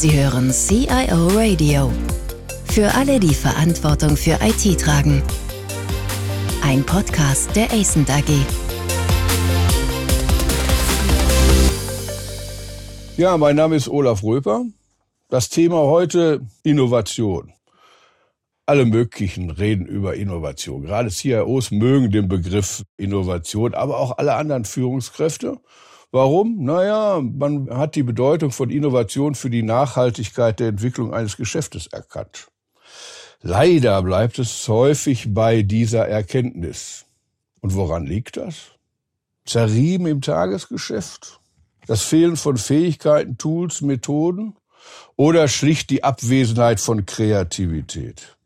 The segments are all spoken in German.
Sie hören CIO Radio. Für alle, die Verantwortung für IT tragen. Ein Podcast der ACENT AG. Ja, mein Name ist Olaf Röper. Das Thema heute Innovation. Alle möglichen reden über Innovation. Gerade CIOs mögen den Begriff Innovation, aber auch alle anderen Führungskräfte. Warum? Naja, man hat die Bedeutung von Innovation für die Nachhaltigkeit der Entwicklung eines Geschäftes erkannt. Leider bleibt es häufig bei dieser Erkenntnis. Und woran liegt das? Zerrieben im Tagesgeschäft? Das Fehlen von Fähigkeiten, Tools, Methoden? Oder schlicht die Abwesenheit von Kreativität?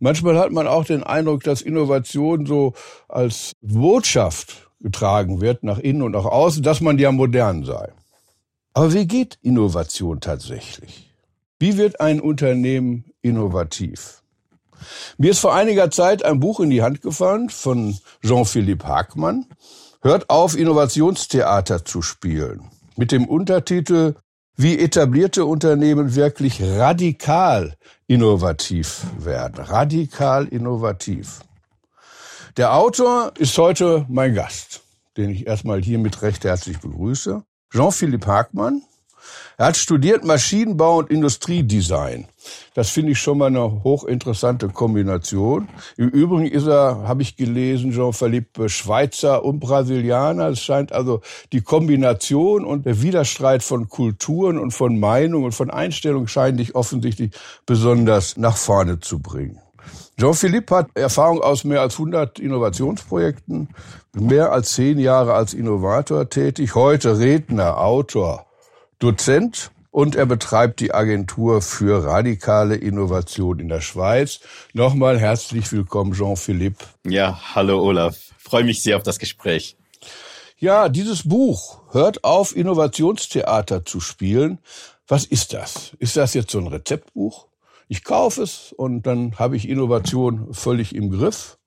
Manchmal hat man auch den Eindruck, dass Innovation so als Botschaft getragen wird, nach innen und nach außen, dass man ja modern sei. Aber wie geht Innovation tatsächlich? Wie wird ein Unternehmen innovativ? Mir ist vor einiger Zeit ein Buch in die Hand gefallen von Jean-Philippe Hackmann. Hört auf, Innovationstheater zu spielen. Mit dem Untertitel Wie etablierte Unternehmen wirklich radikal innovativ werden. Radikal innovativ. Der Autor ist heute mein Gast, den ich erstmal hiermit recht herzlich begrüße. Jean-Philippe Hagmann. Er hat studiert Maschinenbau und Industriedesign. Das finde ich schon mal eine hochinteressante Kombination. Im Übrigen ist er, habe ich gelesen, Jean-Philippe Schweizer und Brasilianer. Es scheint also die Kombination und der Widerstreit von Kulturen und von Meinungen und von Einstellungen scheint dich offensichtlich besonders nach vorne zu bringen. Jean-Philippe hat Erfahrung aus mehr als 100 Innovationsprojekten, mehr als zehn Jahre als Innovator tätig, heute Redner, Autor, Dozent und er betreibt die Agentur für radikale Innovation in der Schweiz. Nochmal herzlich willkommen, Jean-Philippe. Ja, hallo Olaf. Freue mich sehr auf das Gespräch. Ja, dieses Buch hört auf, Innovationstheater zu spielen. Was ist das? Ist das jetzt so ein Rezeptbuch? Ich kaufe es und dann habe ich Innovation völlig im Griff.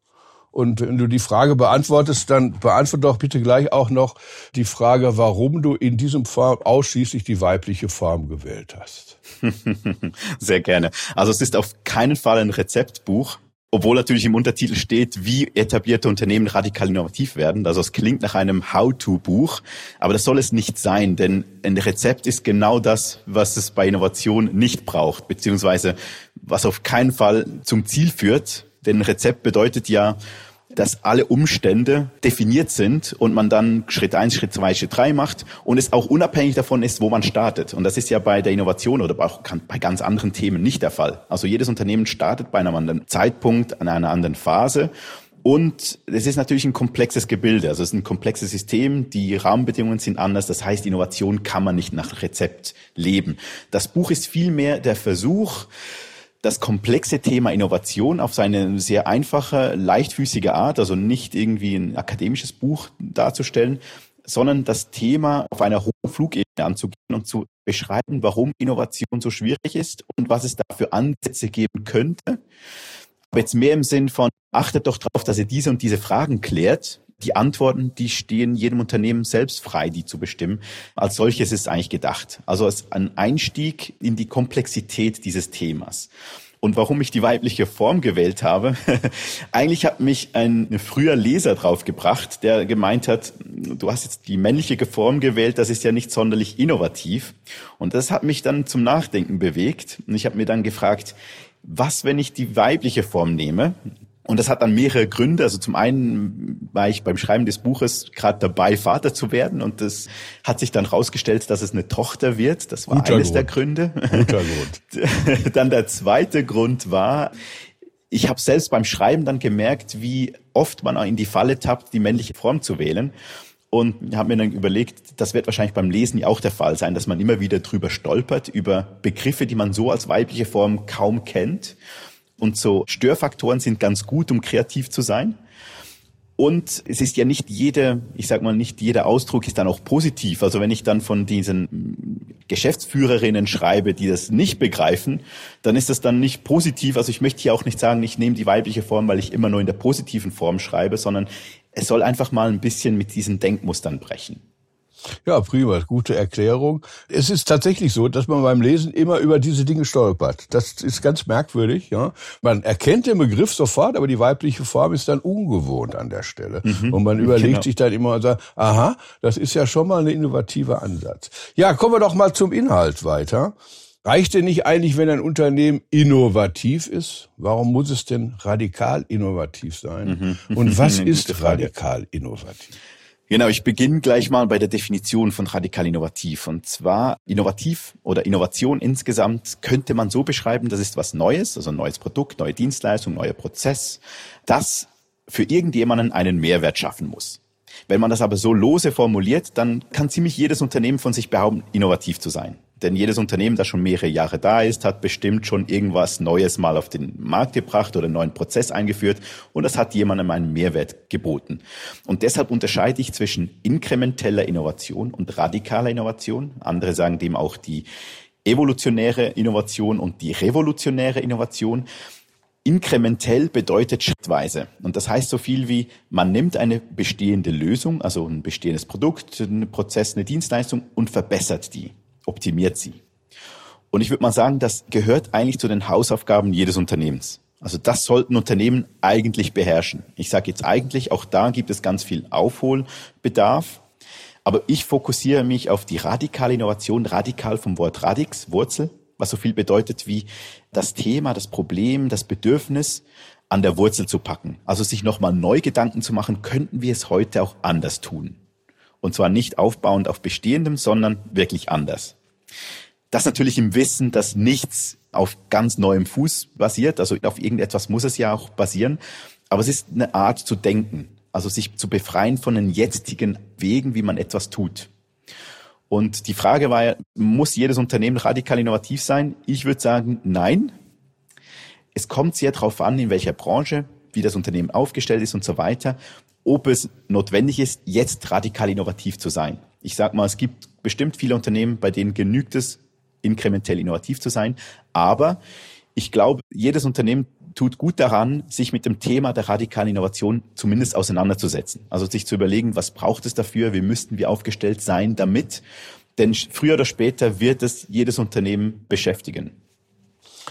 Und wenn du die Frage beantwortest, dann beantworte doch bitte gleich auch noch die Frage, warum du in diesem Fall ausschließlich die weibliche Form gewählt hast. Sehr gerne. Also es ist auf keinen Fall ein Rezeptbuch. Obwohl natürlich im Untertitel steht, wie etablierte Unternehmen radikal innovativ werden. Also es klingt nach einem How-to-Buch, aber das soll es nicht sein, denn ein Rezept ist genau das, was es bei Innovation nicht braucht, beziehungsweise was auf keinen Fall zum Ziel führt. Denn ein Rezept bedeutet ja, dass alle Umstände definiert sind und man dann Schritt eins, Schritt zwei, Schritt drei macht und es auch unabhängig davon ist, wo man startet. Und das ist ja bei der Innovation oder auch bei ganz anderen Themen nicht der Fall. Also jedes Unternehmen startet bei einem anderen Zeitpunkt, an einer anderen Phase. Und es ist natürlich ein komplexes Gebilde, also es ist ein komplexes System, die Rahmenbedingungen sind anders, das heißt, Innovation kann man nicht nach Rezept leben. Das Buch ist vielmehr der Versuch, das komplexe Thema Innovation auf seine sehr einfache, leichtfüßige Art, also nicht irgendwie ein akademisches Buch darzustellen, sondern das Thema auf einer hohen Flugebene anzugehen und zu beschreiben, warum Innovation so schwierig ist und was es da für Ansätze geben könnte. Aber jetzt mehr im Sinn von, achtet doch darauf, dass ihr diese und diese Fragen klärt die Antworten, die stehen jedem Unternehmen selbst frei, die zu bestimmen. Als solches ist es eigentlich gedacht. Also als ein Einstieg in die Komplexität dieses Themas. Und warum ich die weibliche Form gewählt habe, eigentlich hat mich ein früher Leser draufgebracht, der gemeint hat, du hast jetzt die männliche Form gewählt, das ist ja nicht sonderlich innovativ. Und das hat mich dann zum Nachdenken bewegt. Und ich habe mir dann gefragt, was, wenn ich die weibliche Form nehme? Und das hat dann mehrere Gründe. Also zum einen war ich beim Schreiben des Buches gerade dabei, Vater zu werden. Und das hat sich dann rausgestellt, dass es eine Tochter wird. Das war Guter eines Grund. der Gründe. Guter Grund. dann der zweite Grund war, ich habe selbst beim Schreiben dann gemerkt, wie oft man auch in die Falle tappt, die männliche Form zu wählen. Und habe mir dann überlegt, das wird wahrscheinlich beim Lesen ja auch der Fall sein, dass man immer wieder drüber stolpert, über Begriffe, die man so als weibliche Form kaum kennt. Und so Störfaktoren sind ganz gut, um kreativ zu sein. Und es ist ja nicht jede, ich sag mal, nicht jeder Ausdruck ist dann auch positiv. Also wenn ich dann von diesen Geschäftsführerinnen schreibe, die das nicht begreifen, dann ist das dann nicht positiv. Also ich möchte hier auch nicht sagen, ich nehme die weibliche Form, weil ich immer nur in der positiven Form schreibe, sondern es soll einfach mal ein bisschen mit diesen Denkmustern brechen. Ja, prima, gute Erklärung. Es ist tatsächlich so, dass man beim Lesen immer über diese Dinge stolpert. Das ist ganz merkwürdig. Ja, man erkennt den Begriff sofort, aber die weibliche Form ist dann ungewohnt an der Stelle. Mhm, und man überlegt genau. sich dann immer und sagt, aha, das ist ja schon mal ein innovativer Ansatz. Ja, kommen wir doch mal zum Inhalt weiter. Reicht denn nicht eigentlich, wenn ein Unternehmen innovativ ist? Warum muss es denn radikal innovativ sein? Mhm. Und was ist radikal innovativ? Genau, ich beginne gleich mal bei der Definition von radikal innovativ. Und zwar innovativ oder Innovation insgesamt könnte man so beschreiben, das ist was Neues, also ein neues Produkt, neue Dienstleistung, neuer Prozess, das für irgendjemanden einen Mehrwert schaffen muss. Wenn man das aber so lose formuliert, dann kann ziemlich jedes Unternehmen von sich behaupten, innovativ zu sein. Denn jedes Unternehmen, das schon mehrere Jahre da ist, hat bestimmt schon irgendwas Neues mal auf den Markt gebracht oder einen neuen Prozess eingeführt und das hat jemandem einen Mehrwert geboten. Und deshalb unterscheide ich zwischen inkrementeller Innovation und radikaler Innovation. Andere sagen dem auch die evolutionäre Innovation und die revolutionäre Innovation. Inkrementell bedeutet schrittweise. Und das heißt so viel wie, man nimmt eine bestehende Lösung, also ein bestehendes Produkt, einen Prozess, eine Dienstleistung und verbessert die optimiert sie. Und ich würde mal sagen, das gehört eigentlich zu den Hausaufgaben jedes Unternehmens. Also das sollten Unternehmen eigentlich beherrschen. Ich sage jetzt eigentlich, auch da gibt es ganz viel Aufholbedarf. Aber ich fokussiere mich auf die radikale Innovation, radikal vom Wort Radix, Wurzel, was so viel bedeutet wie das Thema, das Problem, das Bedürfnis an der Wurzel zu packen. Also sich nochmal neu Gedanken zu machen, könnten wir es heute auch anders tun. Und zwar nicht aufbauend auf Bestehendem, sondern wirklich anders. Das natürlich im Wissen, dass nichts auf ganz neuem Fuß basiert. Also auf irgendetwas muss es ja auch basieren. Aber es ist eine Art zu denken. Also sich zu befreien von den jetzigen Wegen, wie man etwas tut. Und die Frage war ja, muss jedes Unternehmen radikal innovativ sein? Ich würde sagen, nein. Es kommt sehr darauf an, in welcher Branche, wie das Unternehmen aufgestellt ist und so weiter ob es notwendig ist, jetzt radikal innovativ zu sein. Ich sage mal, es gibt bestimmt viele Unternehmen, bei denen genügt es, inkrementell innovativ zu sein. Aber ich glaube, jedes Unternehmen tut gut daran, sich mit dem Thema der radikalen Innovation zumindest auseinanderzusetzen. Also sich zu überlegen, was braucht es dafür, wie müssten wir aufgestellt sein damit. Denn früher oder später wird es jedes Unternehmen beschäftigen.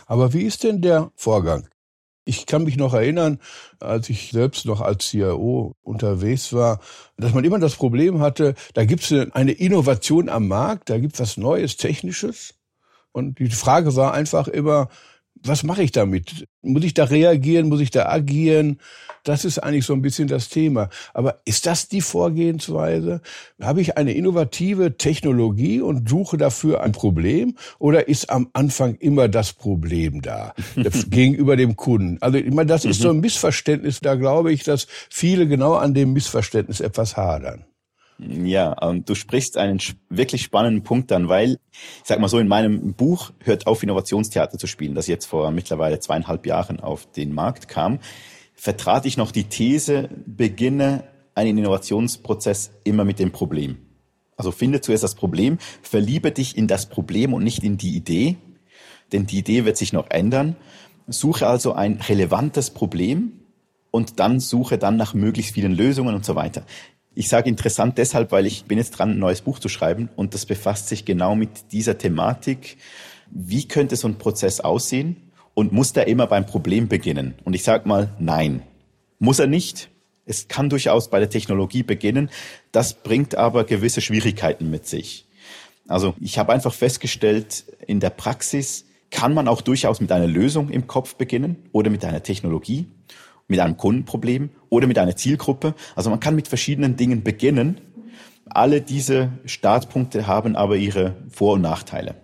Aber wie ist denn der Vorgang? Ich kann mich noch erinnern, als ich selbst noch als CIO unterwegs war, dass man immer das Problem hatte, da gibt es eine Innovation am Markt, da gibt es was Neues, Technisches. Und die Frage war einfach immer, was mache ich damit? Muss ich da reagieren? Muss ich da agieren? Das ist eigentlich so ein bisschen das Thema. Aber ist das die Vorgehensweise? Habe ich eine innovative Technologie und suche dafür ein Problem? Oder ist am Anfang immer das Problem da gegenüber dem Kunden? Also ich meine, das ist so ein mhm. Missverständnis. Da glaube ich, dass viele genau an dem Missverständnis etwas hadern. Ja, und du sprichst einen wirklich spannenden Punkt an, weil, ich sag mal so, in meinem Buch Hört auf, Innovationstheater zu spielen, das jetzt vor mittlerweile zweieinhalb Jahren auf den Markt kam, vertrat ich noch die These, beginne einen Innovationsprozess immer mit dem Problem. Also finde zuerst das Problem, verliebe dich in das Problem und nicht in die Idee, denn die Idee wird sich noch ändern. Suche also ein relevantes Problem und dann suche dann nach möglichst vielen Lösungen und so weiter. Ich sage interessant deshalb, weil ich bin jetzt dran, ein neues Buch zu schreiben und das befasst sich genau mit dieser Thematik. Wie könnte so ein Prozess aussehen und muss der immer beim Problem beginnen? Und ich sage mal, nein, muss er nicht. Es kann durchaus bei der Technologie beginnen. Das bringt aber gewisse Schwierigkeiten mit sich. Also ich habe einfach festgestellt, in der Praxis kann man auch durchaus mit einer Lösung im Kopf beginnen oder mit einer Technologie mit einem Kundenproblem oder mit einer Zielgruppe. Also man kann mit verschiedenen Dingen beginnen. Alle diese Startpunkte haben aber ihre Vor- und Nachteile.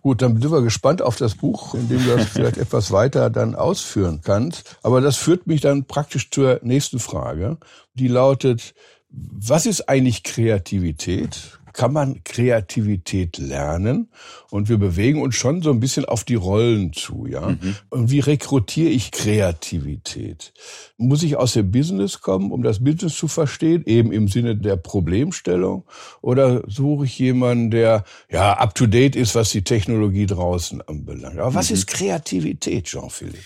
Gut, dann sind wir gespannt auf das Buch, in dem du das vielleicht etwas weiter dann ausführen kannst. Aber das führt mich dann praktisch zur nächsten Frage. Die lautet, was ist eigentlich Kreativität? Kann man Kreativität lernen und wir bewegen uns schon so ein bisschen auf die Rollen zu, ja. Mhm. Und wie rekrutiere ich Kreativität? Muss ich aus dem Business kommen, um das Business zu verstehen, eben im Sinne der Problemstellung? Oder suche ich jemanden, der ja up to date ist, was die Technologie draußen anbelangt? Aber was mhm. ist Kreativität, Jean-Philippe?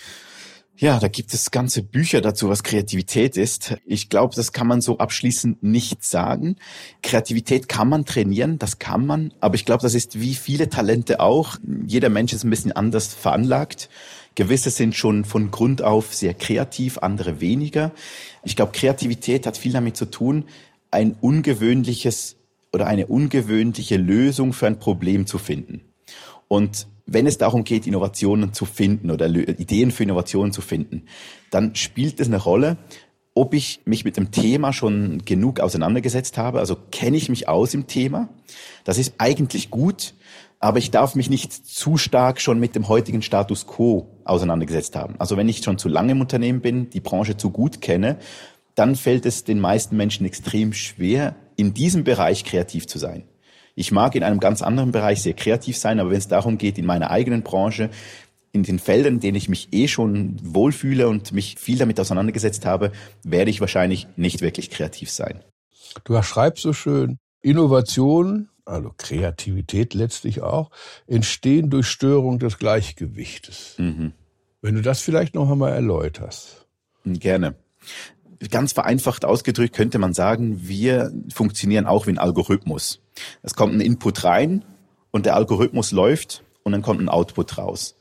Ja, da gibt es ganze Bücher dazu, was Kreativität ist. Ich glaube, das kann man so abschließend nicht sagen. Kreativität kann man trainieren, das kann man, aber ich glaube, das ist wie viele Talente auch. Jeder Mensch ist ein bisschen anders veranlagt. Gewisse sind schon von Grund auf sehr kreativ, andere weniger. Ich glaube, Kreativität hat viel damit zu tun, ein ungewöhnliches oder eine ungewöhnliche Lösung für ein Problem zu finden. Und wenn es darum geht, Innovationen zu finden oder Ideen für Innovationen zu finden, dann spielt es eine Rolle, ob ich mich mit dem Thema schon genug auseinandergesetzt habe. Also kenne ich mich aus im Thema. Das ist eigentlich gut, aber ich darf mich nicht zu stark schon mit dem heutigen Status quo auseinandergesetzt haben. Also wenn ich schon zu lange im Unternehmen bin, die Branche zu gut kenne, dann fällt es den meisten Menschen extrem schwer, in diesem Bereich kreativ zu sein. Ich mag in einem ganz anderen Bereich sehr kreativ sein, aber wenn es darum geht, in meiner eigenen Branche, in den Feldern, in denen ich mich eh schon wohlfühle und mich viel damit auseinandergesetzt habe, werde ich wahrscheinlich nicht wirklich kreativ sein. Du schreibst so schön, Innovation, also Kreativität letztlich auch, entstehen durch Störung des Gleichgewichtes. Mhm. Wenn du das vielleicht noch einmal erläuterst. Gerne ganz vereinfacht ausgedrückt könnte man sagen, wir funktionieren auch wie ein Algorithmus. Es kommt ein Input rein und der Algorithmus läuft und dann kommt ein Output raus.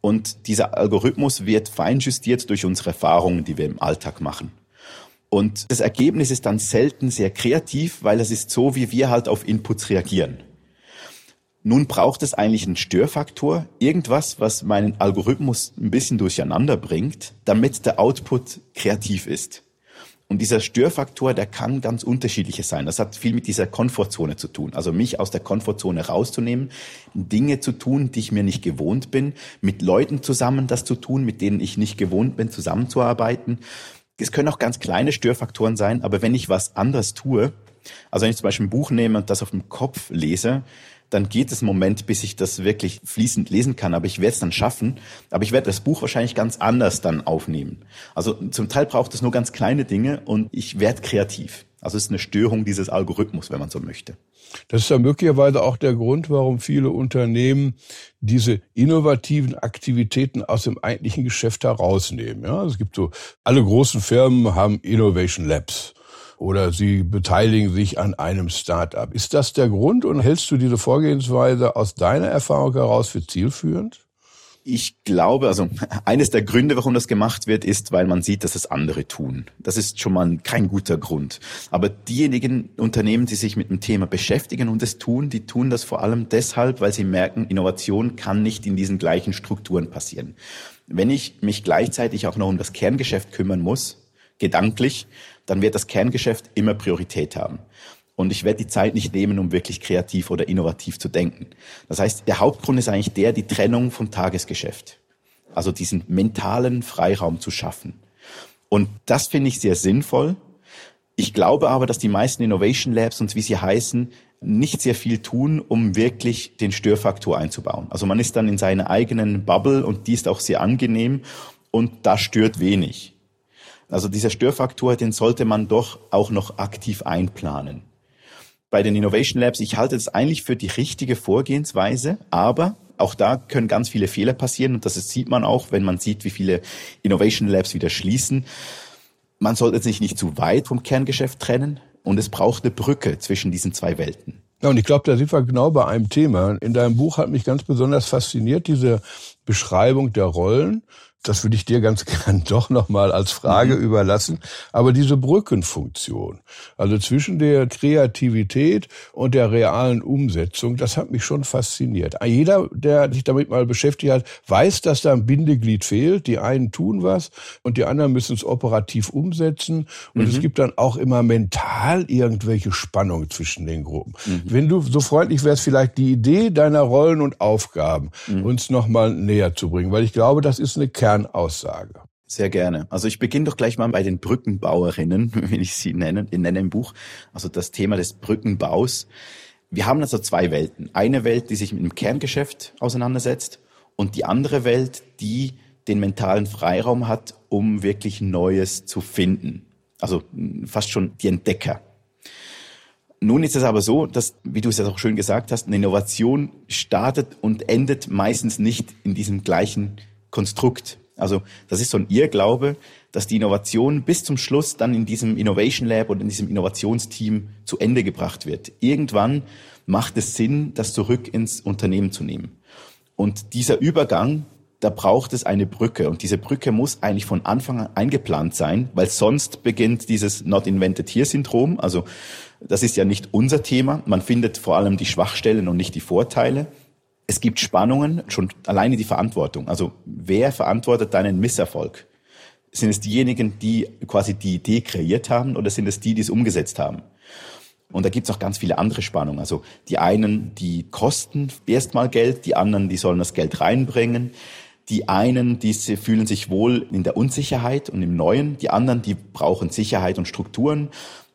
Und dieser Algorithmus wird feinjustiert durch unsere Erfahrungen, die wir im Alltag machen. Und das Ergebnis ist dann selten sehr kreativ, weil es ist so, wie wir halt auf Inputs reagieren. Nun braucht es eigentlich einen Störfaktor, irgendwas, was meinen Algorithmus ein bisschen durcheinander bringt, damit der Output kreativ ist. Und dieser Störfaktor, der kann ganz unterschiedliches sein. Das hat viel mit dieser Komfortzone zu tun. Also mich aus der Komfortzone rauszunehmen, Dinge zu tun, die ich mir nicht gewohnt bin, mit Leuten zusammen das zu tun, mit denen ich nicht gewohnt bin, zusammenzuarbeiten. Es können auch ganz kleine Störfaktoren sein, aber wenn ich was anderes tue, also wenn ich zum Beispiel ein Buch nehme und das auf dem Kopf lese, dann geht es einen Moment, bis ich das wirklich fließend lesen kann. Aber ich werde es dann schaffen. Aber ich werde das Buch wahrscheinlich ganz anders dann aufnehmen. Also zum Teil braucht es nur ganz kleine Dinge und ich werde kreativ. Also es ist eine Störung dieses Algorithmus, wenn man so möchte. Das ist ja möglicherweise auch der Grund, warum viele Unternehmen diese innovativen Aktivitäten aus dem eigentlichen Geschäft herausnehmen. Ja, es gibt so, alle großen Firmen haben Innovation Labs oder sie beteiligen sich an einem Start-up. Ist das der Grund und hältst du diese Vorgehensweise aus deiner Erfahrung heraus für zielführend? Ich glaube, also eines der Gründe, warum das gemacht wird, ist, weil man sieht, dass es andere tun. Das ist schon mal kein guter Grund. Aber diejenigen Unternehmen, die sich mit dem Thema beschäftigen und es tun, die tun das vor allem deshalb, weil sie merken, Innovation kann nicht in diesen gleichen Strukturen passieren. Wenn ich mich gleichzeitig auch noch um das Kerngeschäft kümmern muss, gedanklich, dann wird das Kerngeschäft immer Priorität haben. Und ich werde die Zeit nicht nehmen, um wirklich kreativ oder innovativ zu denken. Das heißt, der Hauptgrund ist eigentlich der, die Trennung vom Tagesgeschäft. Also diesen mentalen Freiraum zu schaffen. Und das finde ich sehr sinnvoll. Ich glaube aber, dass die meisten Innovation Labs und wie sie heißen, nicht sehr viel tun, um wirklich den Störfaktor einzubauen. Also man ist dann in seiner eigenen Bubble und die ist auch sehr angenehm und da stört wenig. Also dieser Störfaktor, den sollte man doch auch noch aktiv einplanen. Bei den Innovation Labs, ich halte es eigentlich für die richtige Vorgehensweise, aber auch da können ganz viele Fehler passieren und das sieht man auch, wenn man sieht, wie viele Innovation Labs wieder schließen. Man sollte sich nicht zu weit vom Kerngeschäft trennen und es braucht eine Brücke zwischen diesen zwei Welten. Ja, und ich glaube, da sind wir genau bei einem Thema. In deinem Buch hat mich ganz besonders fasziniert diese Beschreibung der Rollen das würde ich dir ganz gern doch nochmal als Frage mhm. überlassen. Aber diese Brückenfunktion, also zwischen der Kreativität und der realen Umsetzung, das hat mich schon fasziniert. Jeder, der sich damit mal beschäftigt hat, weiß, dass da ein Bindeglied fehlt. Die einen tun was und die anderen müssen es operativ umsetzen. Und mhm. es gibt dann auch immer mental irgendwelche Spannungen zwischen den Gruppen. Mhm. Wenn du so freundlich wärst, vielleicht die Idee deiner Rollen und Aufgaben mhm. uns nochmal näher zu bringen, weil ich glaube, das ist eine Kern Kernaussage. Sehr gerne. Also ich beginne doch gleich mal bei den Brückenbauerinnen, wie ich sie nenne, nenne im Buch. Also das Thema des Brückenbaus. Wir haben also zwei Welten. Eine Welt, die sich mit dem Kerngeschäft auseinandersetzt und die andere Welt, die den mentalen Freiraum hat, um wirklich Neues zu finden. Also fast schon die Entdecker. Nun ist es aber so, dass, wie du es ja auch schön gesagt hast, eine Innovation startet und endet meistens nicht in diesem gleichen Konstrukt. Also das ist so ein Irrglaube, dass die Innovation bis zum Schluss dann in diesem Innovation Lab und in diesem Innovationsteam zu Ende gebracht wird. Irgendwann macht es Sinn, das zurück ins Unternehmen zu nehmen. Und dieser Übergang, da braucht es eine Brücke. Und diese Brücke muss eigentlich von Anfang an eingeplant sein, weil sonst beginnt dieses Not Invented Here Syndrom. Also das ist ja nicht unser Thema. Man findet vor allem die Schwachstellen und nicht die Vorteile. Es gibt Spannungen, schon alleine die Verantwortung. Also wer verantwortet deinen Misserfolg? Sind es diejenigen, die quasi die Idee kreiert haben oder sind es die, die es umgesetzt haben? Und da gibt es auch ganz viele andere Spannungen. Also die einen, die kosten erstmal Geld, die anderen, die sollen das Geld reinbringen. Die einen, die fühlen sich wohl in der Unsicherheit und im Neuen. Die anderen, die brauchen Sicherheit und Strukturen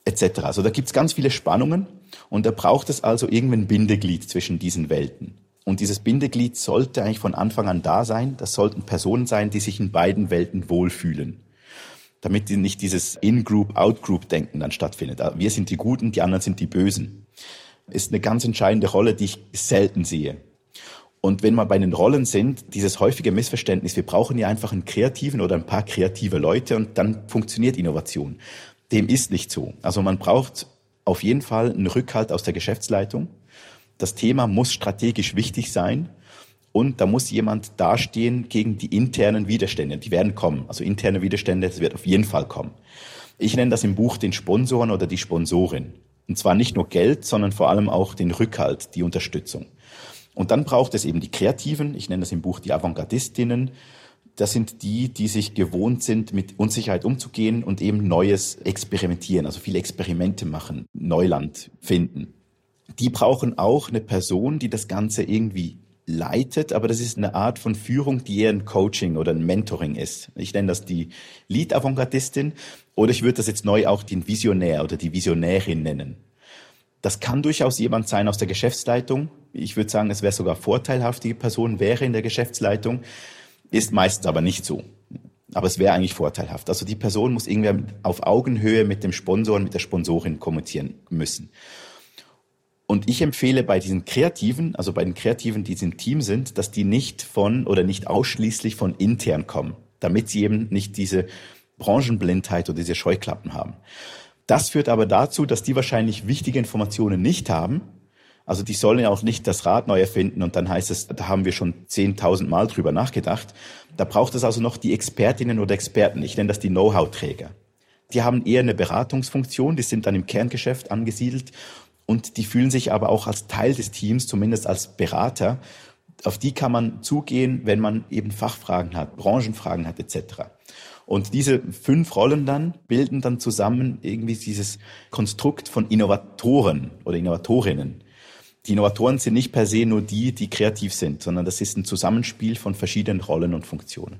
etc. Also da gibt es ganz viele Spannungen und da braucht es also irgendwie ein Bindeglied zwischen diesen Welten. Und dieses Bindeglied sollte eigentlich von Anfang an da sein. Das sollten Personen sein, die sich in beiden Welten wohlfühlen. Damit nicht dieses In-Group, Out-Group-Denken dann stattfindet. Ah, wir sind die Guten, die anderen sind die Bösen. Ist eine ganz entscheidende Rolle, die ich selten sehe. Und wenn wir bei den Rollen sind, dieses häufige Missverständnis, wir brauchen ja einfach einen kreativen oder ein paar kreative Leute und dann funktioniert Innovation. Dem ist nicht so. Also man braucht auf jeden Fall einen Rückhalt aus der Geschäftsleitung. Das Thema muss strategisch wichtig sein und da muss jemand dastehen gegen die internen Widerstände. Die werden kommen. Also interne Widerstände, das wird auf jeden Fall kommen. Ich nenne das im Buch den Sponsoren oder die Sponsorin. Und zwar nicht nur Geld, sondern vor allem auch den Rückhalt, die Unterstützung. Und dann braucht es eben die Kreativen, ich nenne das im Buch die Avantgardistinnen, das sind die, die sich gewohnt sind, mit Unsicherheit umzugehen und eben Neues experimentieren, also viele Experimente machen, Neuland finden. Die brauchen auch eine Person, die das Ganze irgendwie leitet, aber das ist eine Art von Führung, die eher ein Coaching oder ein Mentoring ist. Ich nenne das die Lead-Avantgardistin oder ich würde das jetzt neu auch den Visionär oder die Visionärin nennen. Das kann durchaus jemand sein aus der Geschäftsleitung. Ich würde sagen, es wäre sogar vorteilhaft, die Person wäre in der Geschäftsleitung, ist meistens aber nicht so. Aber es wäre eigentlich vorteilhaft. Also die Person muss irgendwie auf Augenhöhe mit dem Sponsor und mit der Sponsorin kommunizieren müssen. Und ich empfehle bei diesen Kreativen, also bei den Kreativen, die im Team sind, dass die nicht von oder nicht ausschließlich von intern kommen, damit sie eben nicht diese Branchenblindheit oder diese Scheuklappen haben. Das führt aber dazu, dass die wahrscheinlich wichtige Informationen nicht haben also die sollen ja auch nicht das Rad neu erfinden und dann heißt es, da haben wir schon 10.000 Mal drüber nachgedacht. Da braucht es also noch die Expertinnen oder Experten. Ich nenne das die Know-how-Träger. Die haben eher eine Beratungsfunktion, die sind dann im Kerngeschäft angesiedelt und die fühlen sich aber auch als Teil des Teams, zumindest als Berater. Auf die kann man zugehen, wenn man eben Fachfragen hat, Branchenfragen hat etc. Und diese fünf Rollen dann bilden dann zusammen irgendwie dieses Konstrukt von Innovatoren oder Innovatorinnen die Innovatoren sind nicht per se nur die, die kreativ sind, sondern das ist ein Zusammenspiel von verschiedenen Rollen und Funktionen.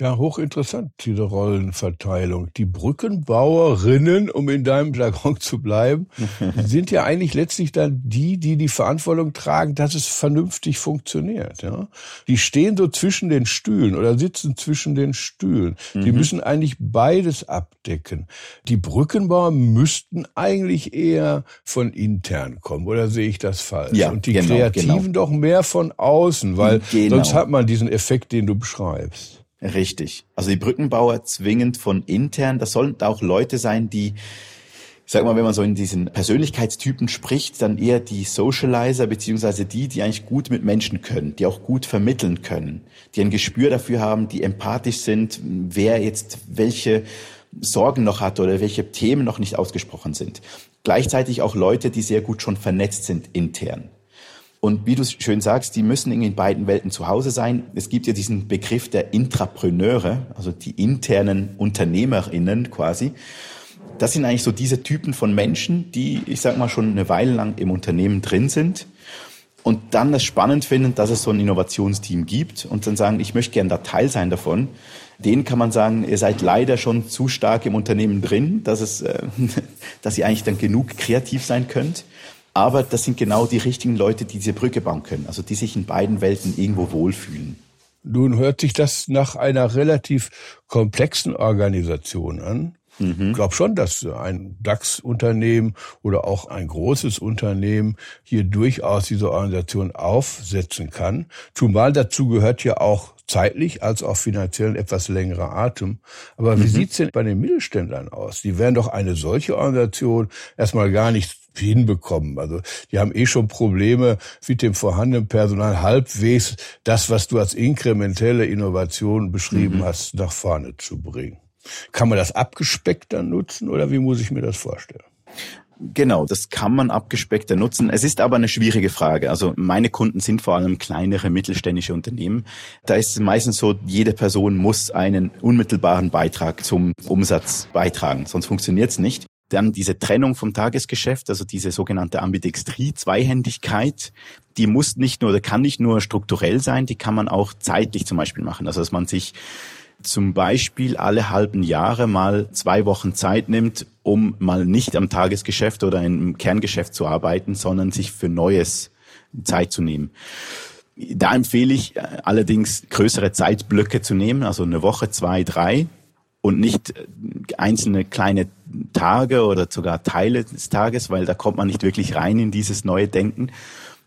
Ja, hochinteressant, diese Rollenverteilung. Die Brückenbauerinnen, um in deinem Jargon zu bleiben, sind ja eigentlich letztlich dann die, die die Verantwortung tragen, dass es vernünftig funktioniert. Ja? Die stehen so zwischen den Stühlen oder sitzen zwischen den Stühlen. Mhm. Die müssen eigentlich beides abdecken. Die Brückenbauer müssten eigentlich eher von intern kommen, oder sehe ich das falsch? Ja, Und die genau, Kreativen genau. doch mehr von außen, weil genau. sonst hat man diesen Effekt, den du beschreibst. Richtig. Also die Brückenbauer zwingend von intern. Das sollen auch Leute sein, die, sag mal, wenn man so in diesen Persönlichkeitstypen spricht, dann eher die Socializer, beziehungsweise die, die eigentlich gut mit Menschen können, die auch gut vermitteln können, die ein Gespür dafür haben, die empathisch sind, wer jetzt welche Sorgen noch hat oder welche Themen noch nicht ausgesprochen sind. Gleichzeitig auch Leute, die sehr gut schon vernetzt sind intern. Und wie du schön sagst, die müssen in beiden Welten zu Hause sein. Es gibt ja diesen Begriff der Intrapreneure, also die internen UnternehmerInnen quasi. Das sind eigentlich so diese Typen von Menschen, die, ich sag mal, schon eine Weile lang im Unternehmen drin sind und dann das spannend finden, dass es so ein Innovationsteam gibt und dann sagen, ich möchte gern da Teil sein davon. Denen kann man sagen, ihr seid leider schon zu stark im Unternehmen drin, dass es, äh, dass ihr eigentlich dann genug kreativ sein könnt. Aber das sind genau die richtigen Leute, die diese Brücke bauen können, also die sich in beiden Welten irgendwo wohlfühlen. Nun hört sich das nach einer relativ komplexen Organisation an. Mhm. Ich glaube schon, dass ein DAX-Unternehmen oder auch ein großes Unternehmen hier durchaus diese Organisation aufsetzen kann. Zumal dazu gehört ja auch zeitlich als auch finanziell etwas längerer Atem. Aber wie mhm. sieht's denn bei den Mittelständlern aus? Die werden doch eine solche Organisation erstmal gar nicht hinbekommen. Also die haben eh schon Probleme mit dem vorhandenen Personal halbwegs das, was du als inkrementelle Innovation beschrieben mhm. hast, nach vorne zu bringen. Kann man das abgespeckter nutzen oder wie muss ich mir das vorstellen? Genau, das kann man abgespeckter nutzen. Es ist aber eine schwierige Frage. Also meine Kunden sind vor allem kleinere mittelständische Unternehmen. Da ist es meistens so, jede Person muss einen unmittelbaren Beitrag zum Umsatz beitragen, sonst funktioniert es nicht. Dann diese Trennung vom Tagesgeschäft, also diese sogenannte Ambidextrie, Zweihändigkeit, die muss nicht nur oder kann nicht nur strukturell sein, die kann man auch zeitlich zum Beispiel machen. Also dass man sich zum Beispiel alle halben Jahre mal zwei Wochen Zeit nimmt, um mal nicht am Tagesgeschäft oder im Kerngeschäft zu arbeiten, sondern sich für Neues Zeit zu nehmen. Da empfehle ich äh, allerdings größere Zeitblöcke zu nehmen, also eine Woche, zwei, drei und nicht äh, einzelne kleine Tage oder sogar Teile des Tages, weil da kommt man nicht wirklich rein in dieses neue Denken.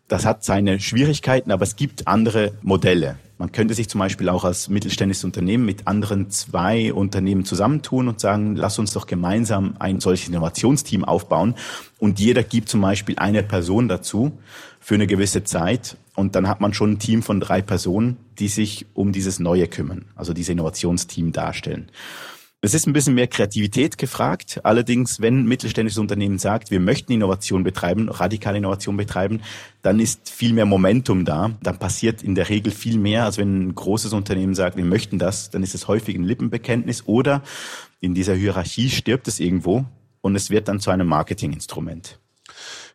Das hat seine Schwierigkeiten, aber es gibt andere Modelle. Man könnte sich zum Beispiel auch als mittelständisches Unternehmen mit anderen zwei Unternehmen zusammentun und sagen, lass uns doch gemeinsam ein solches Innovationsteam aufbauen. Und jeder gibt zum Beispiel eine Person dazu für eine gewisse Zeit. Und dann hat man schon ein Team von drei Personen, die sich um dieses Neue kümmern, also dieses Innovationsteam darstellen. Es ist ein bisschen mehr Kreativität gefragt. Allerdings, wenn ein mittelständisches Unternehmen sagt, wir möchten Innovation betreiben, radikale Innovation betreiben, dann ist viel mehr Momentum da. Dann passiert in der Regel viel mehr, als wenn ein großes Unternehmen sagt, wir möchten das. Dann ist es häufig ein Lippenbekenntnis oder in dieser Hierarchie stirbt es irgendwo und es wird dann zu einem Marketinginstrument.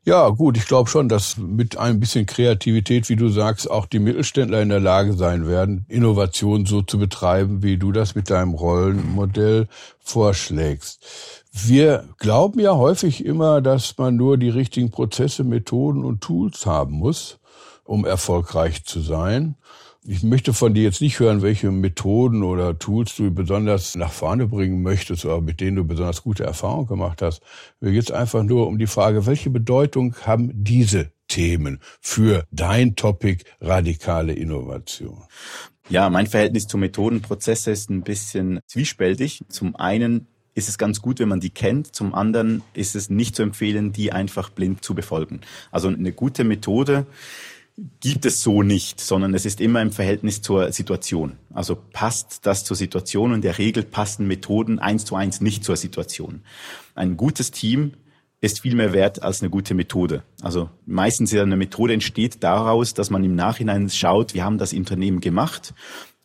Ja, gut, ich glaube schon, dass mit ein bisschen Kreativität, wie du sagst, auch die Mittelständler in der Lage sein werden, Innovation so zu betreiben, wie du das mit deinem Rollenmodell vorschlägst. Wir glauben ja häufig immer, dass man nur die richtigen Prozesse, Methoden und Tools haben muss, um erfolgreich zu sein. Ich möchte von dir jetzt nicht hören, welche Methoden oder Tools du besonders nach vorne bringen möchtest oder mit denen du besonders gute Erfahrungen gemacht hast. Mir geht es einfach nur um die Frage, welche Bedeutung haben diese Themen für dein Topic radikale Innovation? Ja, mein Verhältnis zu Methodenprozesse ist ein bisschen zwiespältig. Zum einen ist es ganz gut, wenn man die kennt. Zum anderen ist es nicht zu empfehlen, die einfach blind zu befolgen. Also eine gute Methode gibt es so nicht, sondern es ist immer im Verhältnis zur Situation. Also passt das zur Situation und der Regel passen Methoden eins zu eins nicht zur Situation. Ein gutes Team ist viel mehr wert als eine gute Methode. Also meistens eine Methode entsteht daraus, dass man im Nachhinein schaut, wir haben das Unternehmen gemacht,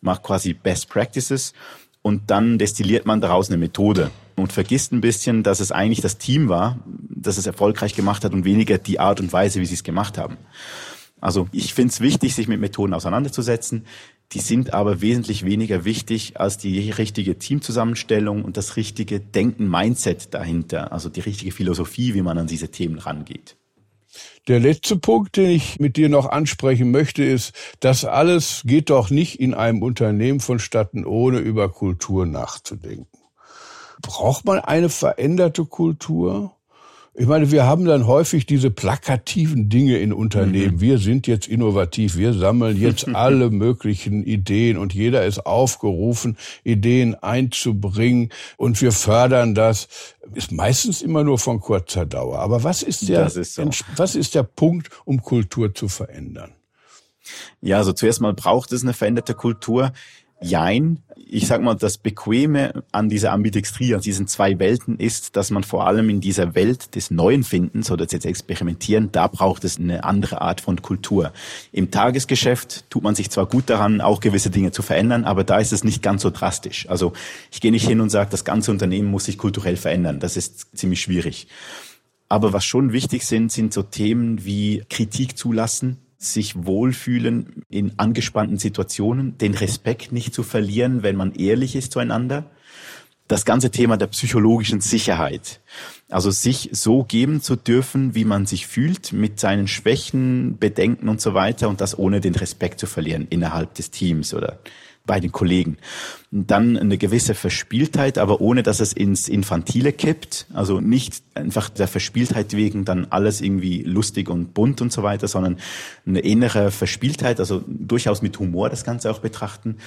macht quasi Best Practices und dann destilliert man daraus eine Methode und vergisst ein bisschen, dass es eigentlich das Team war, das es erfolgreich gemacht hat und weniger die Art und Weise, wie sie es gemacht haben. Also ich finde es wichtig, sich mit Methoden auseinanderzusetzen. Die sind aber wesentlich weniger wichtig als die richtige Teamzusammenstellung und das richtige Denken, Mindset dahinter, also die richtige Philosophie, wie man an diese Themen rangeht. Der letzte Punkt, den ich mit dir noch ansprechen möchte, ist, das alles geht doch nicht in einem Unternehmen vonstatten, ohne über Kultur nachzudenken. Braucht man eine veränderte Kultur? Ich meine, wir haben dann häufig diese plakativen Dinge in Unternehmen. Mhm. Wir sind jetzt innovativ, wir sammeln jetzt alle möglichen Ideen und jeder ist aufgerufen, Ideen einzubringen und wir fördern das. Ist meistens immer nur von kurzer Dauer. Aber was ist der, ist so. was ist der Punkt, um Kultur zu verändern? Ja, also zuerst mal braucht es eine veränderte Kultur. Jein. Ich sag mal, das Bequeme an dieser Ambidextrie, an diesen zwei Welten ist, dass man vor allem in dieser Welt des neuen Findens oder des Experimentieren, da braucht es eine andere Art von Kultur. Im Tagesgeschäft tut man sich zwar gut daran, auch gewisse Dinge zu verändern, aber da ist es nicht ganz so drastisch. Also ich gehe nicht hin und sage, das ganze Unternehmen muss sich kulturell verändern. Das ist ziemlich schwierig. Aber was schon wichtig sind, sind so Themen wie Kritik zulassen, sich wohlfühlen in angespannten Situationen, den Respekt nicht zu verlieren, wenn man ehrlich ist zueinander. Das ganze Thema der psychologischen Sicherheit. Also sich so geben zu dürfen, wie man sich fühlt, mit seinen Schwächen, Bedenken und so weiter und das ohne den Respekt zu verlieren innerhalb des Teams oder bei den Kollegen. Und dann eine gewisse Verspieltheit, aber ohne dass es ins Infantile kippt. Also nicht einfach der Verspieltheit wegen dann alles irgendwie lustig und bunt und so weiter, sondern eine innere Verspieltheit, also durchaus mit Humor das Ganze auch betrachten.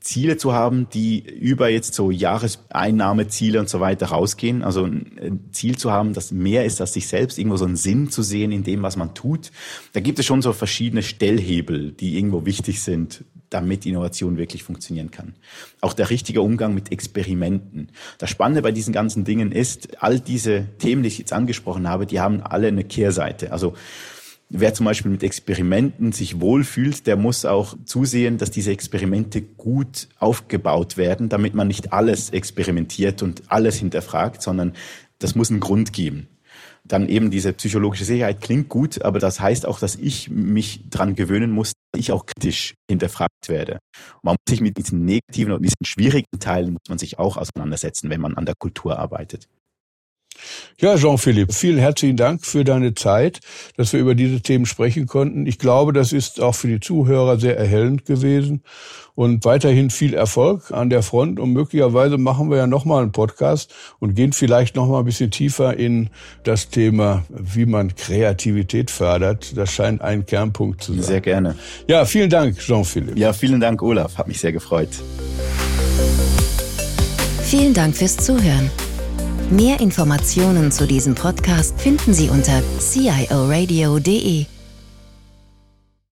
Ziele zu haben, die über jetzt so Jahreseinnahmeziele und so weiter rausgehen. Also ein Ziel zu haben, das mehr ist als sich selbst, irgendwo so einen Sinn zu sehen in dem, was man tut. Da gibt es schon so verschiedene Stellhebel, die irgendwo wichtig sind, damit Innovation wirklich funktionieren kann. Auch der richtige Umgang mit Experimenten. Das Spannende bei diesen ganzen Dingen ist, all diese Themen, die ich jetzt angesprochen habe, die haben alle eine Kehrseite. Also Wer zum Beispiel mit Experimenten sich wohlfühlt, der muss auch zusehen, dass diese Experimente gut aufgebaut werden, damit man nicht alles experimentiert und alles hinterfragt, sondern das muss einen Grund geben. Dann eben diese psychologische Sicherheit klingt gut, aber das heißt auch, dass ich mich dran gewöhnen muss, ich auch kritisch hinterfragt werde. Man muss sich mit diesen negativen und diesen schwierigen Teilen muss man sich auch auseinandersetzen, wenn man an der Kultur arbeitet. Ja, Jean-Philippe, vielen herzlichen Dank für deine Zeit, dass wir über diese Themen sprechen konnten. Ich glaube, das ist auch für die Zuhörer sehr erhellend gewesen und weiterhin viel Erfolg an der Front und möglicherweise machen wir ja nochmal einen Podcast und gehen vielleicht nochmal ein bisschen tiefer in das Thema, wie man Kreativität fördert. Das scheint ein Kernpunkt zu sein. Sehr gerne. Ja, vielen Dank, Jean-Philippe. Ja, vielen Dank, Olaf. Hat mich sehr gefreut. Vielen Dank fürs Zuhören. Mehr Informationen zu diesem Podcast finden Sie unter cioradio.de.